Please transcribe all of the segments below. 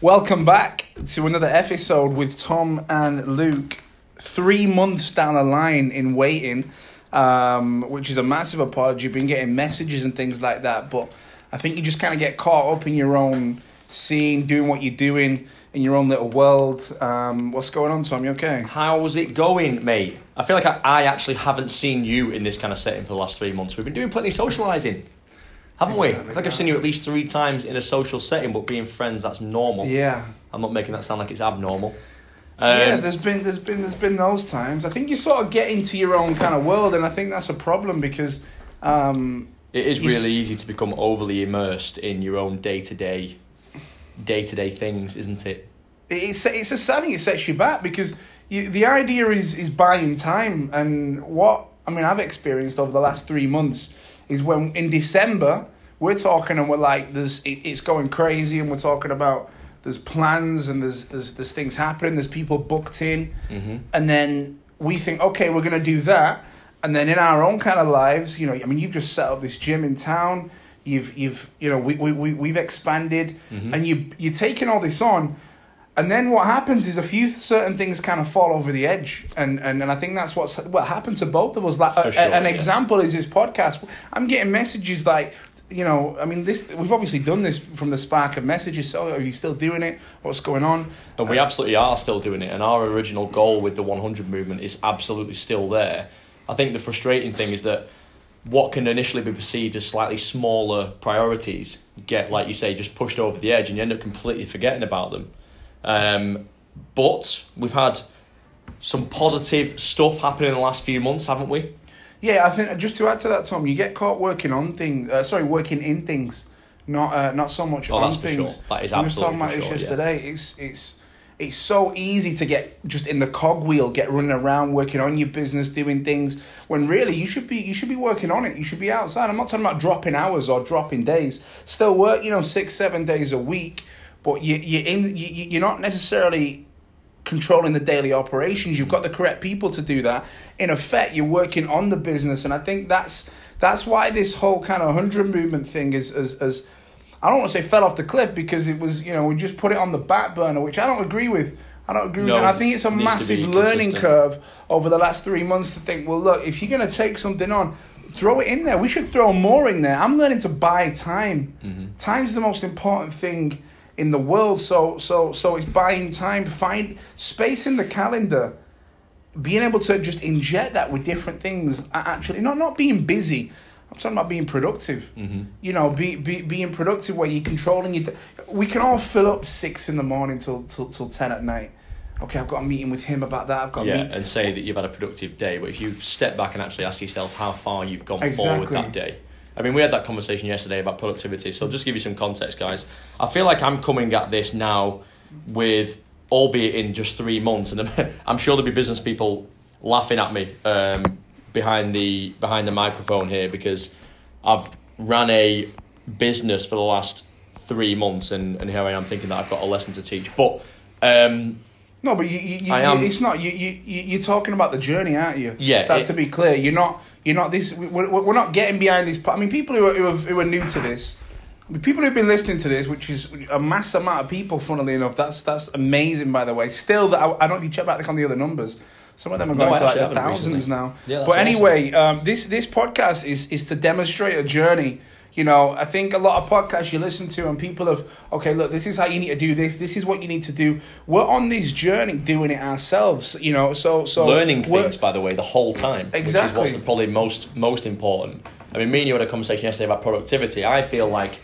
Welcome back to another episode with Tom and Luke. Three months down the line in waiting, um, which is a massive apology. You've been getting messages and things like that, but I think you just kind of get caught up in your own scene, doing what you're doing in your own little world. Um, what's going on, Tom? You okay? How's it going, mate? I feel like I, I actually haven't seen you in this kind of setting for the last three months. We've been doing plenty of socialising, haven't we? I Exactly feel like I've seen you at least three times in a social setting, but being friends, that's normal. Yeah. I'm not making that sound like it's abnormal. yeah, Um, there's been there's been there's been those times. I think you sort of get into your own kind of world, and I think that's a problem because um, it is really easy to become overly immersed in your own day to day, day to day things, isn't it? it's it's a setting it sets you back because you, the idea is is buying time and what I mean I've experienced over the last three months is when in December we're talking and we're like there's it, it's going crazy and we're talking about there's plans and there's there's there's things happening there's people booked in Mm-hmm. and then we think okay we're gonna do that and then in our own kind of lives you know I mean you've just set up this gym in town you've you've you know we we, we we've expanded Mhm. and you you're taking all this on and then what happens is a few certain things kind of fall over the edge, and, and, and I think that's what's what happened to both of us. Like a- sure, an yeah. example is this podcast. I'm getting messages like, you know, I mean, this we've obviously done this from the spark of messages. So are you still doing it? What's going on? And we absolutely are still doing it. And our original goal with the 100 movement is absolutely still there. I think the frustrating thing is that what can initially be perceived as slightly smaller priorities get, like you say, just pushed over the edge and you end up completely forgetting about them. Um, but we've had some positive stuff happening in the last few months, haven't we? Yeah, I think just to add to that, Tom, you get caught working on things. Uh, sorry, working in things, not uh, not so much Oh, on things. sure. That is we was talking about for this sure, yeah. yesterday. It's it's it's so easy to get just in the cogwheel, get running around, working on your business, doing things. When really you should be you should be working on it. You should be outside. I'm not talking about dropping hours or dropping days. Still work, you know, six seven days a week, but you you in you- you're not necessarily controlling the daily operations. You've got the correct people to do that. In effect, you're working on the business, and I think that's that's why this whole kind of hundred movement thing is as as I don't want to say fell off the cliff because it was you know we just put it on the back burner, which I don't agree with. I don't agree No, with that. I think it's a massive learning curve over the last three months to think, well, look, if you're going to take something on, throw it in there. We should throw more in there. I'm learning to buy time. Mm-hmm. Time's the most important thing in the world. So, so, so it's buying time. Find space in the calendar. Being able to just inject that with different things. Actually, not not being busy. I'm talking about being productive. Mm-hmm. You know, be, be being productive where you're controlling your. d- We can all fill up six in the morning till till till ten at night. Okay, I've got a meeting with him about that. I've got Yeah, and say that you've had a productive day, but if you step back and actually ask yourself how far you've gone forward that day. I mean, we had that conversation yesterday about productivity, so just give you some context, guys. I feel like I'm coming at this now with, albeit in just three months, and I'm sure there'll be business people laughing at me um, behind the behind the microphone here because I've ran a business for the last three months, and, and here I am thinking that I've got a lesson to teach. But um, No, but you, you, you, am- it's not you, you you you're talking about the journey, aren't you? Yeah, That's it- to be clear. You're not you're not this. We're, we're we're not getting behind this. I mean, people who are, who are who are new to this, people who've been listening to this, which is a mass amount of people. Funnily enough, that's that's amazing. By the way, still that I, I don't know if you check back on the other numbers. Some of them are going I to like the thousands recently. now. Yeah, but anyway, um, this this podcast is is to demonstrate a journey. You know, I think a lot of podcasts you listen to and people have, okay, look, this is how you need to do this. This is what you need to do. We're on this journey doing it ourselves. You know, so so learning things by the way the whole time which Exactly. is what's probably most most important i mean me and you had a conversation yesterday about productivity i feel like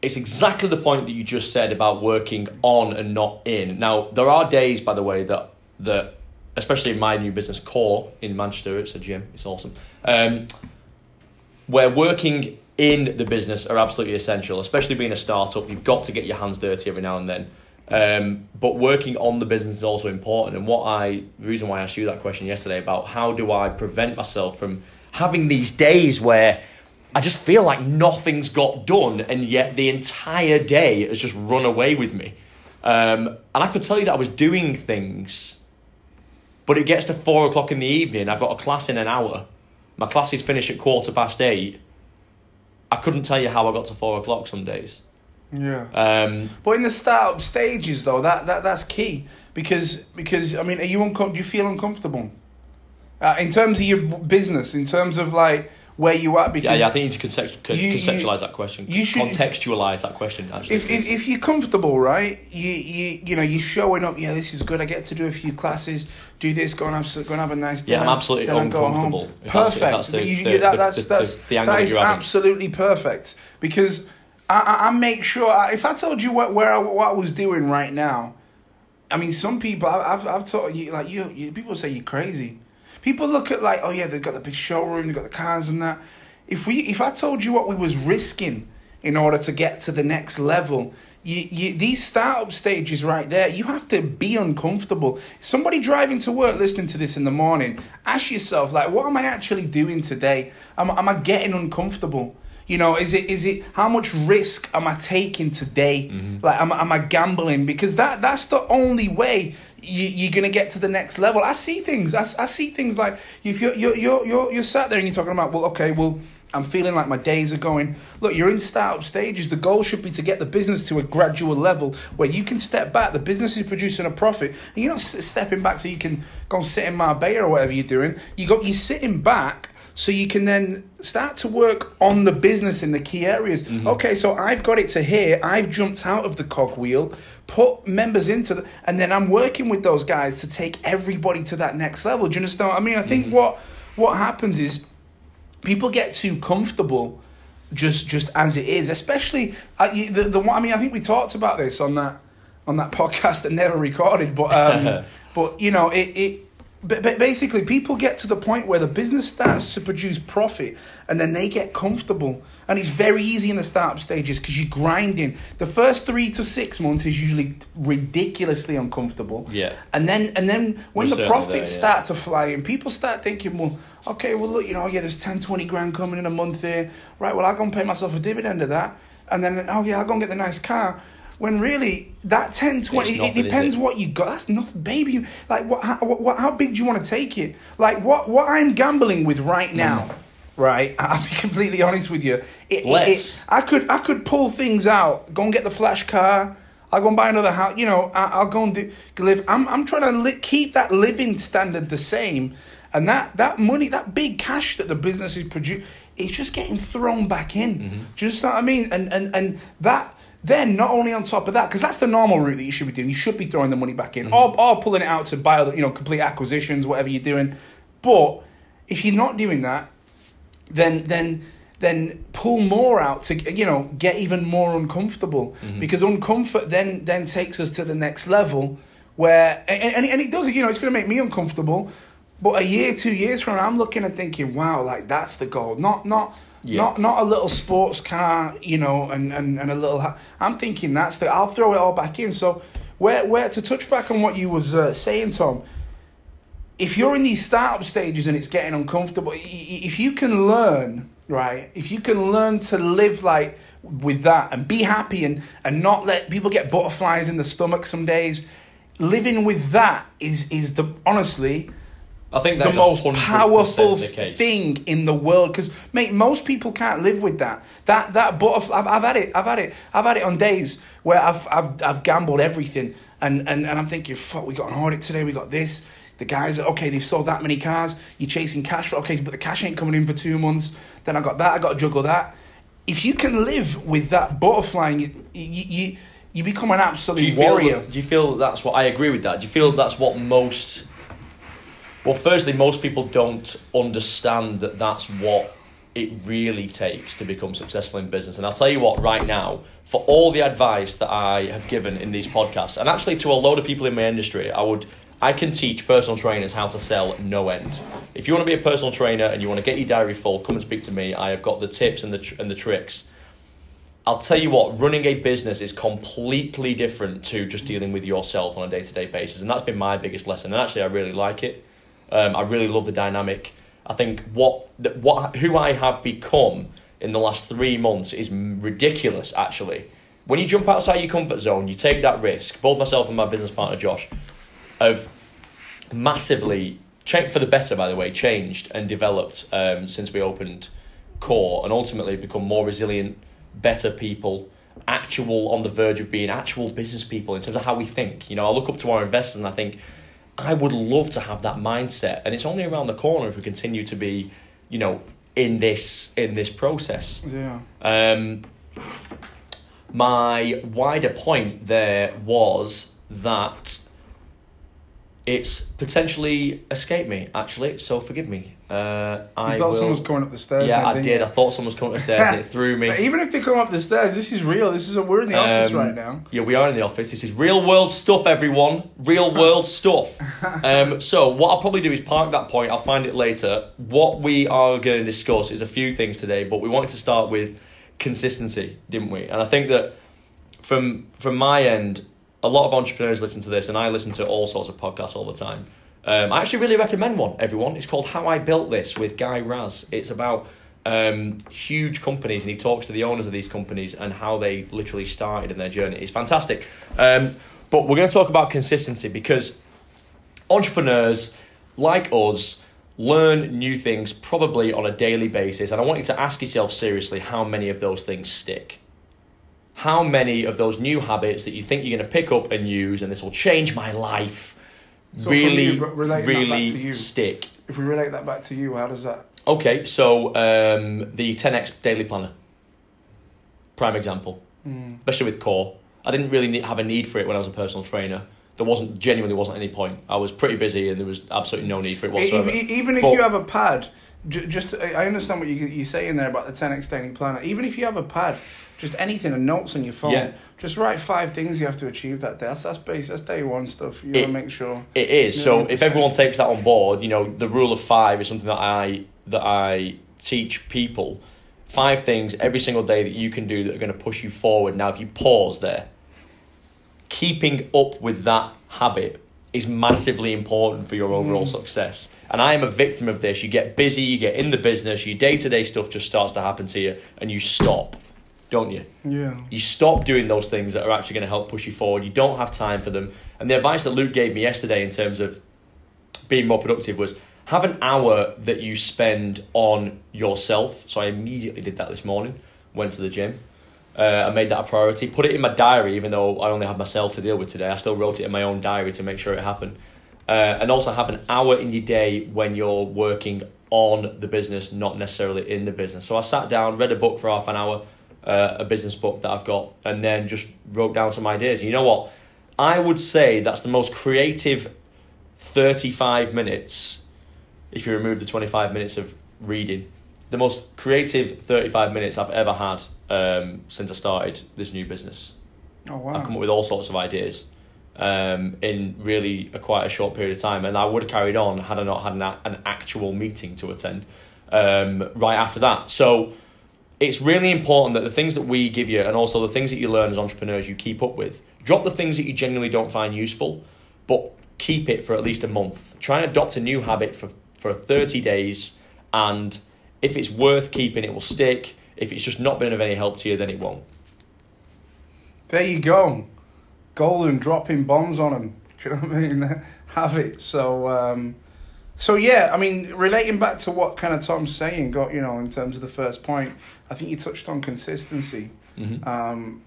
it's exactly the point that you just said about working on and not in now there are days by the way that that especially in my new business core in manchester it's a gym it's awesome um, where working in the business are absolutely essential, especially being a startup. You've got to get your hands dirty every now and then. Um, but working on the business is also important. And what I, the reason why I asked you that question yesterday about how do I prevent myself from having these days where I just feel like nothing's got done and yet the entire day has just run away with me. Um, and I could tell you that I was doing things But it gets to four o'clock in the evening. I've got a class in an hour. My classes finish at quarter past eight. I couldn't tell you how I got to four o'clock some days. Yeah. Um, But in the startup stages, though, that, that that's key because because I mean, are you uncom- Do you feel uncomfortable uh, in terms of your business? In terms of like where you are? Because yeah, yeah, I think you need to concept- con- You- you- conceptualize that question. you should- contextualize that question. Actually, if, if if you're comfortable, right? You you you know you're showing up. Yeah, this is good. I get to do a few classes. Do this. Go and have go and have a nice Yeah. I'm absolutely then go uncomfortable. That's- Perfect. that's the- You- the- that- that's the- that's the that is absolutely perfect because I, I, I make sure I, if I told you what where I, what I was doing right now, I mean some people I've I've told you like you, you people say you're crazy. People look at like oh yeah they've got the big showroom they've got the cars and that. If we if I told you what we was risking in order to get to the next level. You, you, these startup stages right there, you have to be uncomfortable. Somebody driving to work listening to this in the morning, ask yourself, like, what am I actually doing today? Am, am I getting uncomfortable? You know, is it is it how much risk am I taking today? Mm-hmm. Like, am, am I gambling? Because that that's the only way you, you're gonna get to the next level. I see things. I, I see things like if you're you're you're you're, you're sat there and you're talking about, well, okay, well. I'm feeling like my days are going. Look, you're in startup stages. The goal should be to get the business to a gradual level where you can step back. The business is producing a profit, and you're not stepping back so you can go and sit in Marbella or whatever you're doing. You got you're sitting back so you can then start to work on the business in the key areas. Okay, so I've got it to here. I've jumped out of the cogwheel, put members into the, and then I'm working with those guys to take everybody to that next level. Do you understand? what I mean, I think what what happens is people get too comfortable just just as it is especially uh, you- the the one I mean I think we talked about this on that on that podcast that never recorded but um but you know it it but, but basically people get to the point where the business starts to produce profit and then they get comfortable. And it's very easy in the startup stages because you're grinding. The first three to six months is usually ridiculously uncomfortable. Yeah. and then and then when We're the profits there, yeah. start to fly and people start thinking well okay well look you know yeah there's 10 20 grand coming in a month here. Right well i'll go and pay myself a dividend of that. And then oh yeah i'll go and get the nice car when really that 10 20 It's it depends it? what you got that's nothing baby like what how, what, how big do you want to take it like what what i'm gambling with right now right i'll be completely honest with you it, Let's. it- i could i could pull things out go and get the flash car I'll go and buy another house. You know, I, I'll go and do, live. I'm, I'm trying to li- keep that living standard the same, and that, that money, that big cash that the business is producing, it's just getting thrown back in. Mm-hmm. Do you understand what I mean? And and and that. Then not only on top of that, because that's the normal route that you should be doing. You should be throwing the money back in, or, or pulling it out to buy other, you know, complete acquisitions, whatever you're doing. But if you're not doing that, then then then pull more out to you know get even more uncomfortable mm-hmm. because uncomfort then then takes us to the next level where and, and, and it does you know it's going to make me uncomfortable but a year two years from now i'm looking and thinking wow like that's the goal not not Yeah. not not a little sports car you know and and, and a little ha- i'm thinking that's the i'll throw it all back in so where where to touch back on what you was uh, saying tom if you're in these startup stages and it's getting uncomfortable, if you can learn, right, if you can learn to live like with that and be happy and, and not let people get butterflies in the stomach some days, living with that is is the honestly I think that's the most powerful the thing in the world because mate most people can't live with that. That that butterfly I've, I've had it I've had it I've had it on days where I've I've, I've gambled everything. And, and and I'm thinking fuck we got an audit today we got this. The guys are okay they've sold that many cars. You're chasing cash for okay but the cash ain't coming in for two months. Then I got that I got to juggle that. If you can live with that butterfly you you, you, you become an absolute do warrior. do you feel that's what I agree with that? Do you feel that's what most Well, firstly, most people don't understand that that's what it really takes to become successful in business. And I'll tell you what, right now, for all the advice that I have given in these podcasts, and actually to a load of people in my industry, I would I can teach personal trainers how to sell no end. If you want to be a personal trainer and you want to get your diary full, come and speak to me. I have got the tips and the tr- and the tricks. I'll tell you what, running a business is completely different to just dealing with yourself on a day to day basis. And that's been my biggest lesson. And actually, I really like it. Um, I really love the dynamic. I think what, what who I have become in the last three months is ridiculous, actually. When you jump outside your comfort zone, you take that risk, both myself and my business partner Josh, of massively cha- for the better, by the way, changed and developed um, since we opened Core, and ultimately become more resilient, better people, actual on the verge of being actual business people in terms of how we think. You know, I look up to our investors and I think I would love to have that mindset, and it's only around the corner if we continue to be, you know, in this in this process. Yeah. Um, my wider point there was that it's potentially escaped me, actually, so forgive me. Uh, I You thought will- someone was coming up the stairs. yeah, then, I didn't you? I thought someone was coming up upstairs and it threw me. Even if they come up the stairs, this is real. This is a, we're in the office Um, right now. Yeah, we are in the office. This is real world stuff, everyone. Real world stuff. Um, so, what I'll probably do is park that point. I'll find it later. What we are going to discuss is a few things today, but we wanted to start with consistency, didn't we? And I think that from from my end, a lot of entrepreneurs listen to this, and I listen to all sorts of podcasts all the time. Um, I actually really recommend one, everyone. It's called How I Built This with Guy Raz. It's about um, huge companies, and he talks to the owners of these companies and how they literally started in their journey. It's fantastic. Um, but we're going to talk about consistency because entrepreneurs like us learn new things probably on a daily basis. And I want you to ask yourself seriously how many of those things stick. How many of those new habits that you think you're going to pick up and use, and this will change my life, So really, you, but relating that back really to you. stick? If we relate that back to you, how does that? Okay, so um, the 10x daily planner, prime example, Mm. especially with core. I didn't really need, have a need for it when I was a personal trainer. There wasn't genuinely wasn't any point. I was pretty busy and there was absolutely no need for it whatsoever. E- e- Even if But- you have a pad, just I understand what you, you're saying there about the 10x daily planner. Even if you have a pad, just anything, and notes on your phone, Yeah. just write five things you have to achieve that day. That's that's base. That's day one stuff. You It- want to make sure. It is. So if everyone takes that on board, you know, the rule of five is something that I that I teach people. Five things every single day that you can do that are going to push you forward. Now, if you pause there, keeping up with that habit is massively important for your overall mm. success. And I am a victim of this. You get busy, you get in the business, your day to day stuff just starts to happen to you, and you stop, don't you? Yeah. You stop doing those things that are actually going to help push you forward. You don't have time for them. And the advice that Luke gave me yesterday in terms of being more productive was have an hour that you spend on yourself. So I immediately did that this morning, went to the gym. Uh, I made that a priority. Put it in my diary, even though I only have myself to deal with today. I still wrote it in my own diary to make sure it happened. Uh, and also have an hour in your day when you're working on the business, not necessarily in the business. So I sat down, read a book for half an hour, uh, a business book that I've got, and then just wrote down some ideas. You know what? I would say that's the most creative 35 minutes, if you remove the 25 minutes of reading, the most creative 35 minutes I've ever had um, since I started this new business. Oh wow. I've come up with all sorts of ideas um, in really a quite a short period of time, and I would have carried on had I not had an, an actual meeting to attend um, right after that. So it's really important that the things that we give you, and also the things that you learn as entrepreneurs, you keep up with. Drop the things that you genuinely don't find useful, but keep it for at least a month. Try and adopt a new habit for for thirty days, and if it's worth keeping, it will stick. If it's just not been of any help to you, then it won't. There you go. Golden dropping bombs on them. Do you know what I mean? Have it. So, um, so yeah. I mean, relating back to what kind of Tom's saying, got you know, in terms of the first point, I think you touched on consistency. Mm-hmm. Um,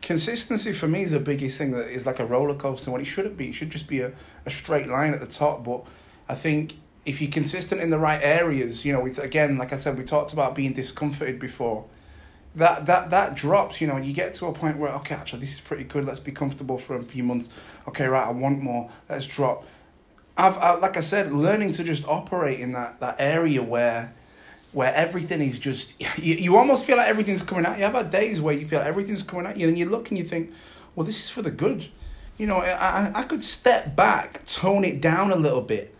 consistency for me is the biggest thing that is like a roller coaster. What it shouldn't be, it should just be a, a straight line at the top. But I think if you're consistent in the right areas, you know, it's again, like I said, we talked about being discomforted before. That that that drops, you know, you get to a point where okay, actually, this is pretty good. Let's be comfortable for a few months. Okay, right, I want more. Let's drop. I've, I, like I said, learning to just operate in that that area where where everything is just you, you almost feel like everything's coming at you. I've had days where you feel like everything's coming at you, and you look and you think, well, this is for the good. You know, I I, I could step back, tone it down a little bit.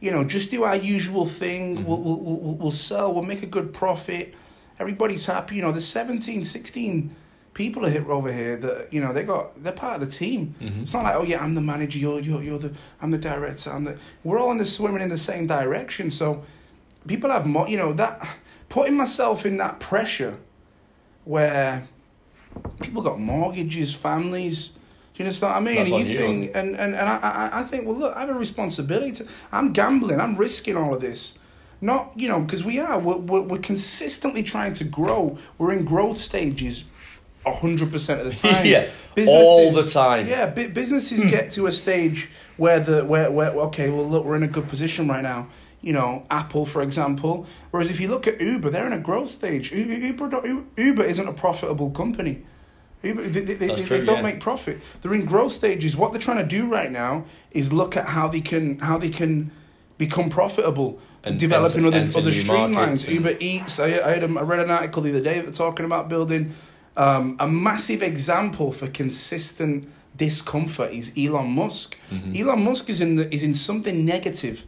You know, just do our usual thing. Mhm. We'll, we'll, we'll, we'll sell. We'll make a good profit. Everybody's happy. You know, there's 17, 16 people are here over here that you know they got they're part of the team. Mhm. It's not like oh yeah I'm the manager you're you're you're the I'm the director I'm the we're all in the swimming in the same direction. So people have more you know that putting myself in that pressure where people got mortgages, families, Do you understand what I mean? That's and you think, and and, and I, I I think, well, look, I have a responsibility. To, I'm gambling. I'm risking all of this. Not you know because we are. We're, we're, we're consistently trying to grow. We're in growth stages. hundred percent of the time. Yeah, all the time. Hmm. Yeah, bu- businesses get to a stage where the where where okay, well look, we're in a good position right now. You know, Apple, for example. Whereas if you look at Uber, they're in a growth stage. U- Uber, Uber isn't a profitable company. Uber, they, they, they, That's they don't yeah. make profit. They're in growth stages. What they're trying to do right now is look at how they can how they can become profitable. And developing enter- other, enter other streamlines. Uber Eats. I, I, had a, I read an article the other day that they're talking about building um, a massive example for consistent discomfort is Elon Musk. Mm-hmm. Elon Musk is in the, is in something negative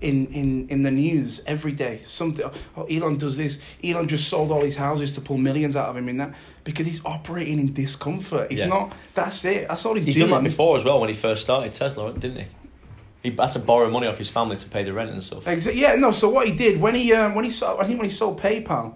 in, in, in the news every day. Something oh Elon does this. Elon just sold all his houses to pull millions out of him in that because he's operating in discomfort. It's Yeah. not that's it. That's all he's, He's doing. done that before as well when he first started Tesla, didn't he? He had to borrow money off his family to pay the rent and stuff. Exa- yeah, no. So what he did when he um, when he sold, I think when he sold PayPal,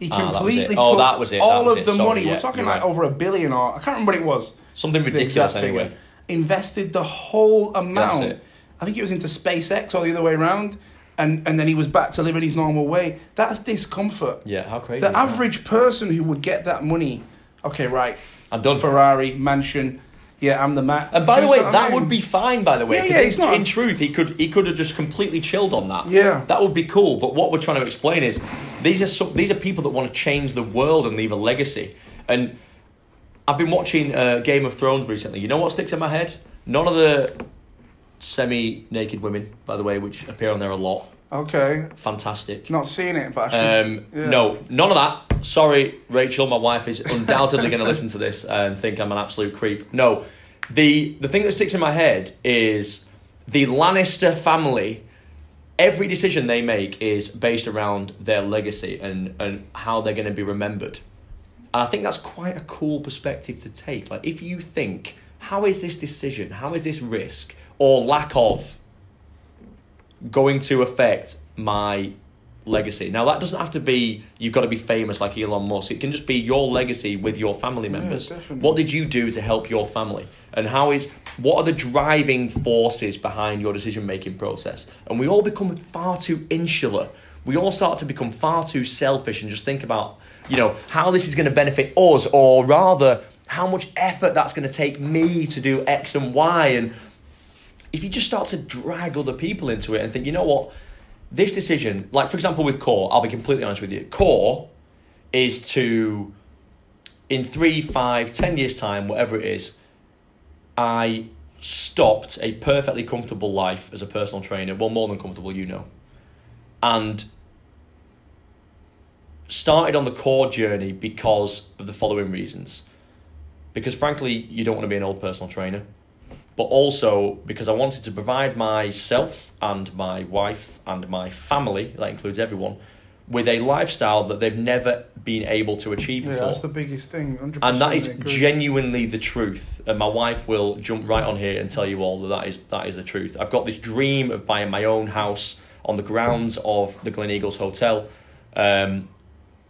he Ah, completely. Oh, took that was it, that all was of it. the Sorry, money. yeah, We're talking like right. over a billion or I can't remember what it was. Something ridiculous anyway. figure. Invested the whole amount. I think he was into SpaceX or the other way around, and and then he was back to living his normal way. That's discomfort. Yeah, how crazy. The is that? average person who would get that money, okay, right, I'm done. Ferrari mansion, yeah, I'm the man. And by the way, that I would be fine. By the way, Yeah, yeah, in, not- in truth, he could he could have just completely chilled on that. Yeah. that would be cool. But what we're trying to explain is these are some, these are people that want to change the world and leave a legacy. And I've been watching uh, Game of Thrones recently. You know what sticks in my head? None of the semi-naked women, by the way, which appear on there a lot. okay. Fantastic. Not seeing it, but. Um, Yeah. No, none of that. Sorry, Rachel. My wife is undoubtedly going to listen to this and think I'm an absolute creep. No, the the thing that sticks in my head is the Lannister family. Every decision they make is based around their legacy and and how they're going to be remembered. And I think that's quite a cool perspective to take. Like, if you think, how is this decision, how is this risk or lack of going to affect my legacy? Now, that doesn't have to be you've got to be famous like Elon Musk. It can just be your legacy with your family members. definitely. what did you do to help your family? And how is what are the driving forces behind your decision making process? And we all become far too insular. We all start to become far too selfish and just think about, you know, how this is going to benefit us, or rather, how much effort that's going to take me to do X and Y. And if you just start to drag other people into it and think, you know what, this decision, like for example with Core, I'll be completely honest with you, Core is to, in three, five, ten years' time, whatever it is, I stopped a perfectly comfortable life as a personal trainer, well, more than comfortable, you know, and started on the core journey because of the following reasons. Because frankly, you don't want to be an old personal trainer, but also because I wanted to provide myself and my wife and my family, that includes everyone, with a lifestyle that they've never been able to achieve yeah, before. that's the biggest thing. 100% and that is genuinely the truth. And my wife will jump right on here and tell you all that that is that is the truth. I've got this dream of buying my own house on the grounds of the Gleneagles Hotel, um,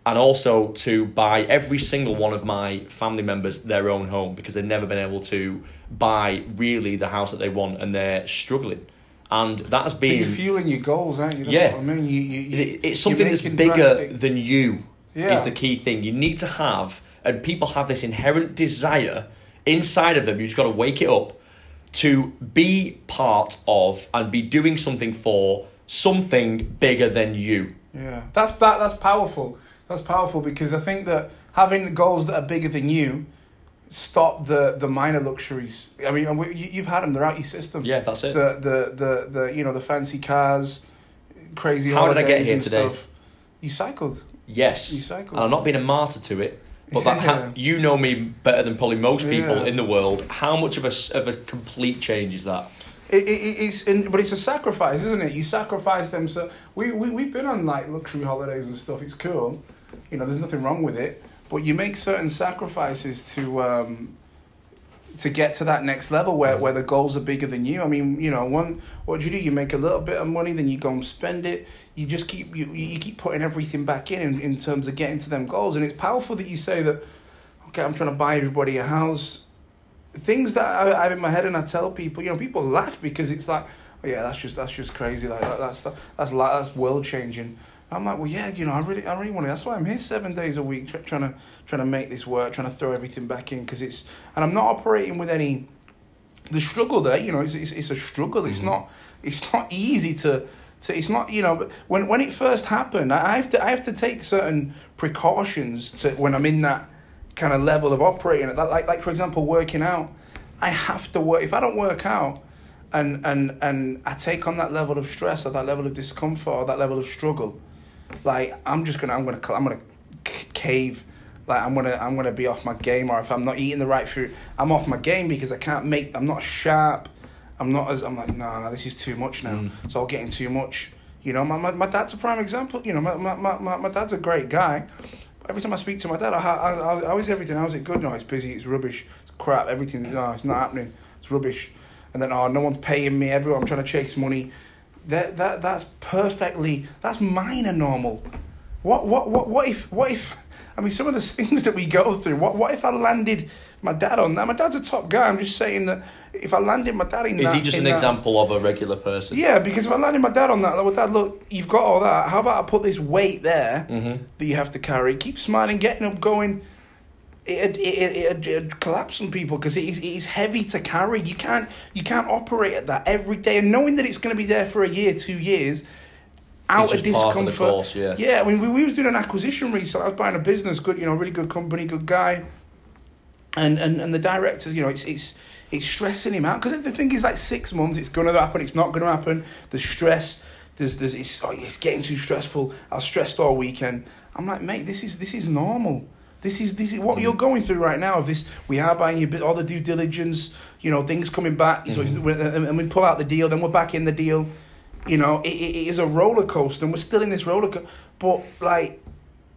and also to buy every single one of my family members their own home because they've never been able to buy really the house that they want, and they're struggling. And that has So been you're fueling your goals, aren't you? That's Yeah. what I mean, you, you, you, it- it's something that's bigger drastic- than you Yeah. is the key thing. You need to have, and people have this inherent desire inside of them. You've just got to wake it up to be part of and be doing something for something bigger than you. Yeah, that's that. That's powerful. That's powerful because I think that having the goals that are bigger than you stop the the minor luxuries. I mean, you, you've had them; they're out your system. Yeah, that's it. The the the the you know the fancy cars, crazy. How did I get here today? Stuff. You cycled. Yes, You cycled. and I'm not being a martyr to it. But that ha- you know me better than probably most people Yeah. in the world. How much of a of a complete change is that? It, it, it- it's but it's a sacrifice, isn't it? You sacrifice them. So we we we've been on like luxury holidays and stuff. It's cool, you know. There's nothing wrong with it, but you make certain sacrifices to um, to get to that next level where, where the goals are bigger than you. I mean, you know, one what do you do? You make a little bit of money, then you go and spend it. You just keep you you keep putting everything back in, in in terms of getting to them goals, and it's powerful that you say that. Okay, I'm trying to buy everybody a house things that I, I have in my head and I tell people, you know, people laugh because it's like, oh yeah, that's just that's just crazy. Like that, that's that's like that's world changing. I'm like, well, yeah, you know, I really, I really want to. That's why I'm here seven days a week, tr- trying to, trying to make this work, trying to throw everything back in, because it's, and I'm not operating with any, the struggle there. You know, it's, it's, it's a struggle. It's Mhm. not, it's not easy to, to. It's not, you know, but when when it first happened, I I have to, I have to take certain precautions to when I'm in that kind of level of operating at that. Like, like for example, working out, I have to work. If I don't work out, and and and I take on that level of stress or that level of discomfort or that level of struggle, like I'm just gonna I'm gonna I'm gonna cave. Like I'm gonna I'm gonna be off my game, or if I'm not eating the right food, I'm off my game because I can't make. I'm not sharp. I'm not as I'm like no no this is too much now. Mm. It's all getting too much. You know my, my, my dad's a prime example. You know my, my, my, my dad's a great guy. Every time I speak to my dad, I, I, I, how is everything? How's it good? No, it's busy. It's rubbish. It's crap. Everything's no, it's not happening. It's rubbish. And then oh, no one's paying me. Everyone, I'm trying to chase money. That that that's perfectly. That's minor normal. What what what what if what if? I mean, some of the things that we go through. What what if I landed my dad on that? My dad's a top guy. I'm just saying that if I landed my dad in Is that, he just an that- example of a regular person? Yeah, because if I landed my dad on that, like, well, dad, look, you've got all that. How about I put this weight there Mm-hmm. that you have to carry? Keep smiling, getting up, going. It it it it collapse on people because it is it is heavy to carry. You can't you can't operate at that every day, and knowing that it's going to be there for a year, two years, out of just par for the discomfort. course, yeah. Yeah, I mean, we, we was doing an acquisition recently. I was buying a business, good, you know, really good company, good guy, and and and the directors, you know, it's it's it's stressing him out because the thing is, like six months, it's gonna happen, it's not gonna happen. The stress. There's there's it's oh, it's getting too stressful. I was stressed all weekend. I'm like, mate, this is this is normal. This is this is what you're going through right now. Of this, we are buying you bit all the due diligence. You know, things coming back. So Mhm. it's- and and we pull out the deal, then we're back in the deal. You know, it, it, it is a roller coaster, and we're still in this roller coaster. But like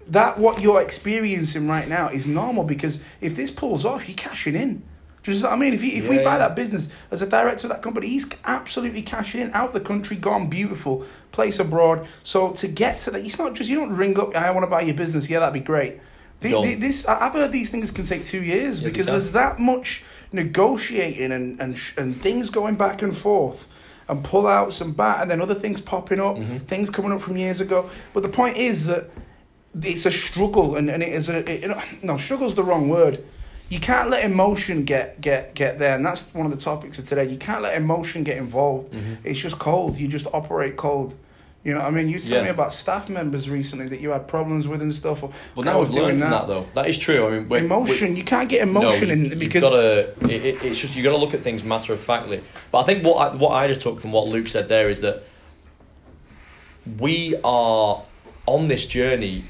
that, what you're experiencing right now is normal because if this pulls off, you're cashing in. Do you know what I mean? If you, if we buy yeah. that business as a director of that company, he's absolutely cashing in out the country, gone beautiful, place abroad. So to get to that, it's not just you don't ring up. I want to buy your business. Yeah, that'd be great. The, the, this I've heard these things can take two years Yeah, because there's that much negotiating and and and things going back and forth. And pullouts and bat, and then other things popping up, Mhm. things coming up from years ago. But the point is that it's a struggle, and, and it is a it, no struggle's the wrong word. You can't let emotion get get get there, and that's one of the topics of today. You can't let emotion get involved. Mhm. It's just cold. You just operate cold. You know, I mean, you told Yeah. me about staff members recently that you had problems with and stuff. Well, I now was we've learned from that. though. That is true. I mean, emotion. you can't get emotion no, you- in because gotta, it, it's just you got to look at things matter of factly. But I think what I, what I just took from what Luke said there is that we are on this journey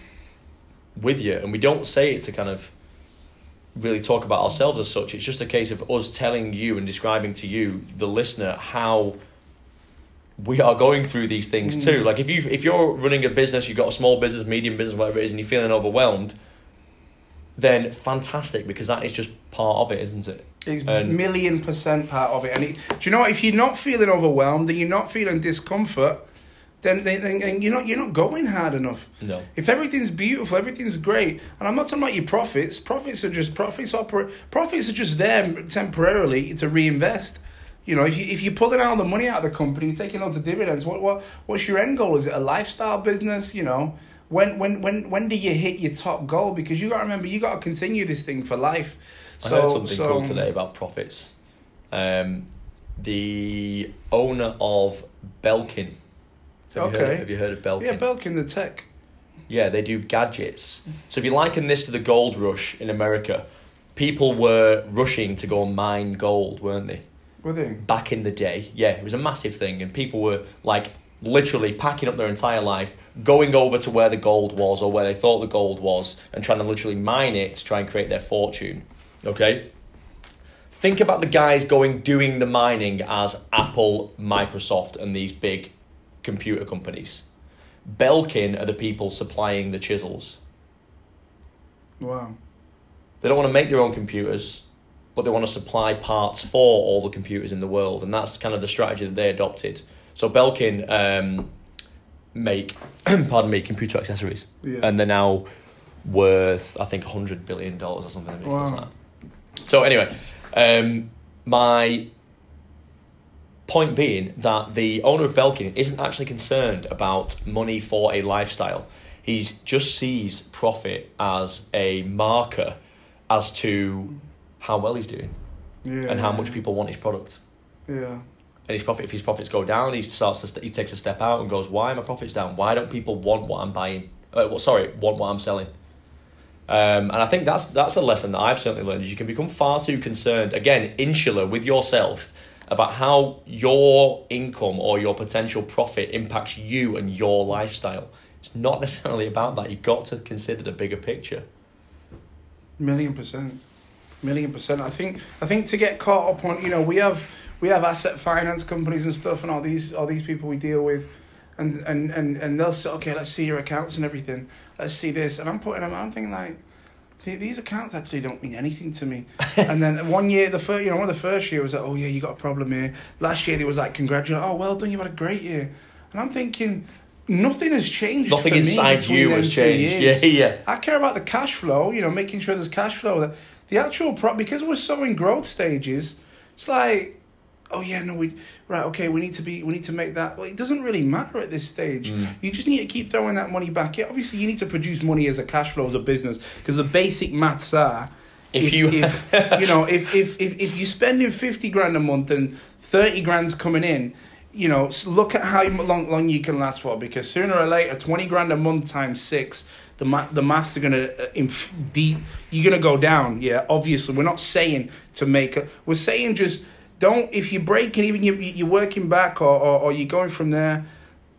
with you, and we don't say it to kind of really talk about ourselves as such. It's just a case of us telling you and describing to you, the listener, how we are going through these things too. Mm. Like if you if you're running a business, you've got a small business, medium business, whatever it is, and you're feeling overwhelmed, then fantastic because that is just part of it, isn't it? it's and- million percent part of it. And it, do you know what? If you're not feeling overwhelmed and you're not feeling discomfort, then, then, then and you're not you're not going hard enough. No. If everything's beautiful, everything's great, and I'm not talking about your profits. Profits are just profits operate. Profits are just there temporarily to reinvest. You know, if you if you're pulling all the money out of the company, you're taking loads of dividends. What what what's your end goal? Is it a lifestyle business? You know, when when when when do you hit your top goal? Because you got to remember, you got to continue this thing for life. I So heard something so, cool today about profits. Um, the owner of Belkin. Have You heard, Okay. have you heard of Belkin? Yeah, Belkin the tech. Yeah, they do gadgets. So if you liken this to the gold rush in America, people were rushing to go and mine gold, weren't they? Were they? Back in the day, yeah, it was a massive thing, and people were like literally packing up their entire life, going over to where the gold was or where they thought the gold was, and trying to literally mine it to try and create their fortune. Okay. Think about the guys going doing the mining as Apple, Microsoft, and these big computer companies. Belkin are the people supplying the chisels. Wow. They don't want to make their own computers, but they want to supply parts for all the computers in the world, and that's kind of the strategy that they adopted. So Belkin um, make, pardon me, computer accessories, Yeah. and they're now worth I think hundred billion dollars or something Wow. like that. So anyway, Um, my point being that the owner of Belkin isn't actually concerned about money for a lifestyle. He just sees profit as a marker as to how well he's doing Yeah. and how much people want his product. Yeah. And his profit, if his profits go down, he starts to st- he takes a step out and goes, "Why are my profits down? Why don't people want what I'm buying? Uh, well, sorry, want what I'm selling?" Um, and I think that's that's a lesson that I've certainly learned. Is you can become far too concerned, again, insular with yourself about how your income or your potential profit impacts you and your lifestyle. It's not necessarily about that. You've got to consider the bigger picture. Million percent, million percent. I think I think to get caught up on you know we have we have asset finance companies and stuff and all these all these people we deal with, and and and and they'll say okay let's see your accounts and everything let's see this and I'm putting them I'm thinking like. "Th- These accounts actually don't mean anything to me. and then one year, the first, you know, one of the first year was like, oh yeah, you got a problem here. Last year, they was like, congratulate, oh well done, you've had a great year. And I'm thinking, nothing has changed. Nothing for me inside you has changed. years. Yeah, yeah. I care about the cash flow, you know, making sure there's cash flow. The, the actual pro because we're so in growth stages, it's like, oh yeah, no, we right, okay, we need to be, we need to make that. Well, it doesn't really matter at this stage. Mm. You just need to keep throwing that money back in. Obviously, you need to produce money as a cash flow as a business because the basic maths are. If you- if, you know, if, if, if, if you're spending 50 grand a month and 30 grand's coming in, you know, look at how long, long you can last for because sooner or later, 20 grand a month times six, the, ma- the maths are to, uh, inf- deep, you're going to go down. Yeah, obviously. We're not saying to make it, we're saying just don't, if you're breaking, even you, you're working back or, or, or you're going from there,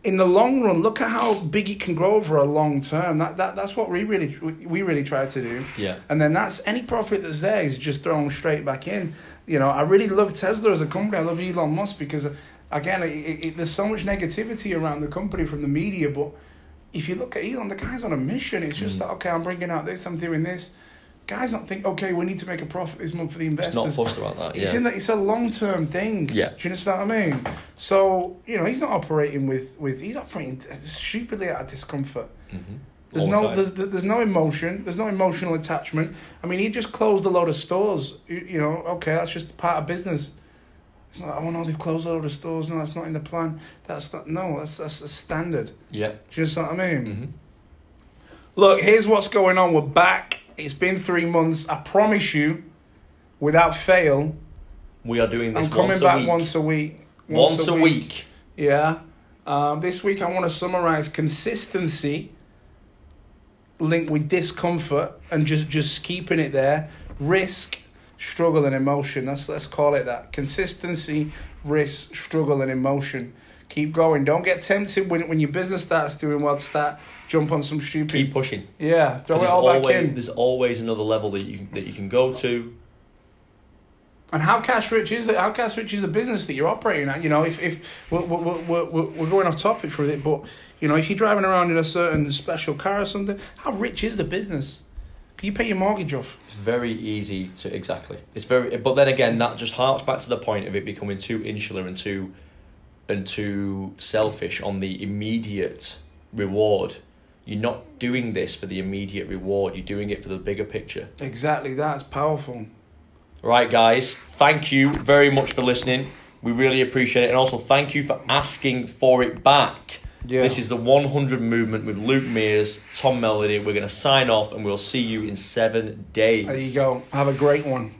in the long run, look at how big it can grow over a long term. That, that that's what we really we really try to do. Yeah. And then that's any profit that's there is just thrown straight back in. You know, I really love Tesla as a company. I love Elon Musk because, again, it, it, there's so much negativity around the company from the media. But if you look at Elon, the guy's on a mission. It's just Mm. that okay, I'm bringing out this, I'm doing this. Guys don't think okay, we need to make a profit this month for the It's investors. not fussed about that. It's in that it's a long term thing. Yeah. Do you understand what I mean? So you know he's not operating with with he's operating stupidly out of discomfort. Mhm. There's All no time. there's there's no emotion. There's no emotional attachment. I mean, he just closed a load of stores. You, you know, okay, that's just part of business. It's not. Oh no, they've closed a load of stores. No, that's not in the plan. That's not. No, that's that's a standard. Yeah. Do you understand what I mean? hmm Look, here's what's going on. We're back. It's been three months. I promise you, without fail, We are doing this I'm coming once a back week. once a week. Once, a week. Yeah. Um, this week I want to summarize consistency linked with discomfort and just, just keeping it there. Risk, struggle, and emotion. Let's, let's call it that. Consistency, risk, struggle, and emotion. Keep going. Don't get tempted when, when your business starts doing well to start jump on some stupid. Keep pushing. yeah, throw it there's all back always, in. There's always another level that you can, that you can go to. And how cash rich is the how cash rich is the business that you're operating at? You know, if if we're we're, we're, we're, we're going off topic for it, but you know, if you're driving around in a certain special car or something, how rich is the business? Can you pay your mortgage off? It's very easy to exactly. It's very, but then again, that just harks back to the point of it becoming too insular and too, and too selfish on the immediate reward. You're not doing this for the immediate reward. You're doing it for the bigger picture. Exactly, that's powerful. Right, guys. Thank you very much for listening. We really appreciate it, and also thank you for asking for it back. Yeah. This is the 100 movement with Luke Mears, Tom Melody. We're going to sign off, and we'll see you in seven days. There you go. Have a great one.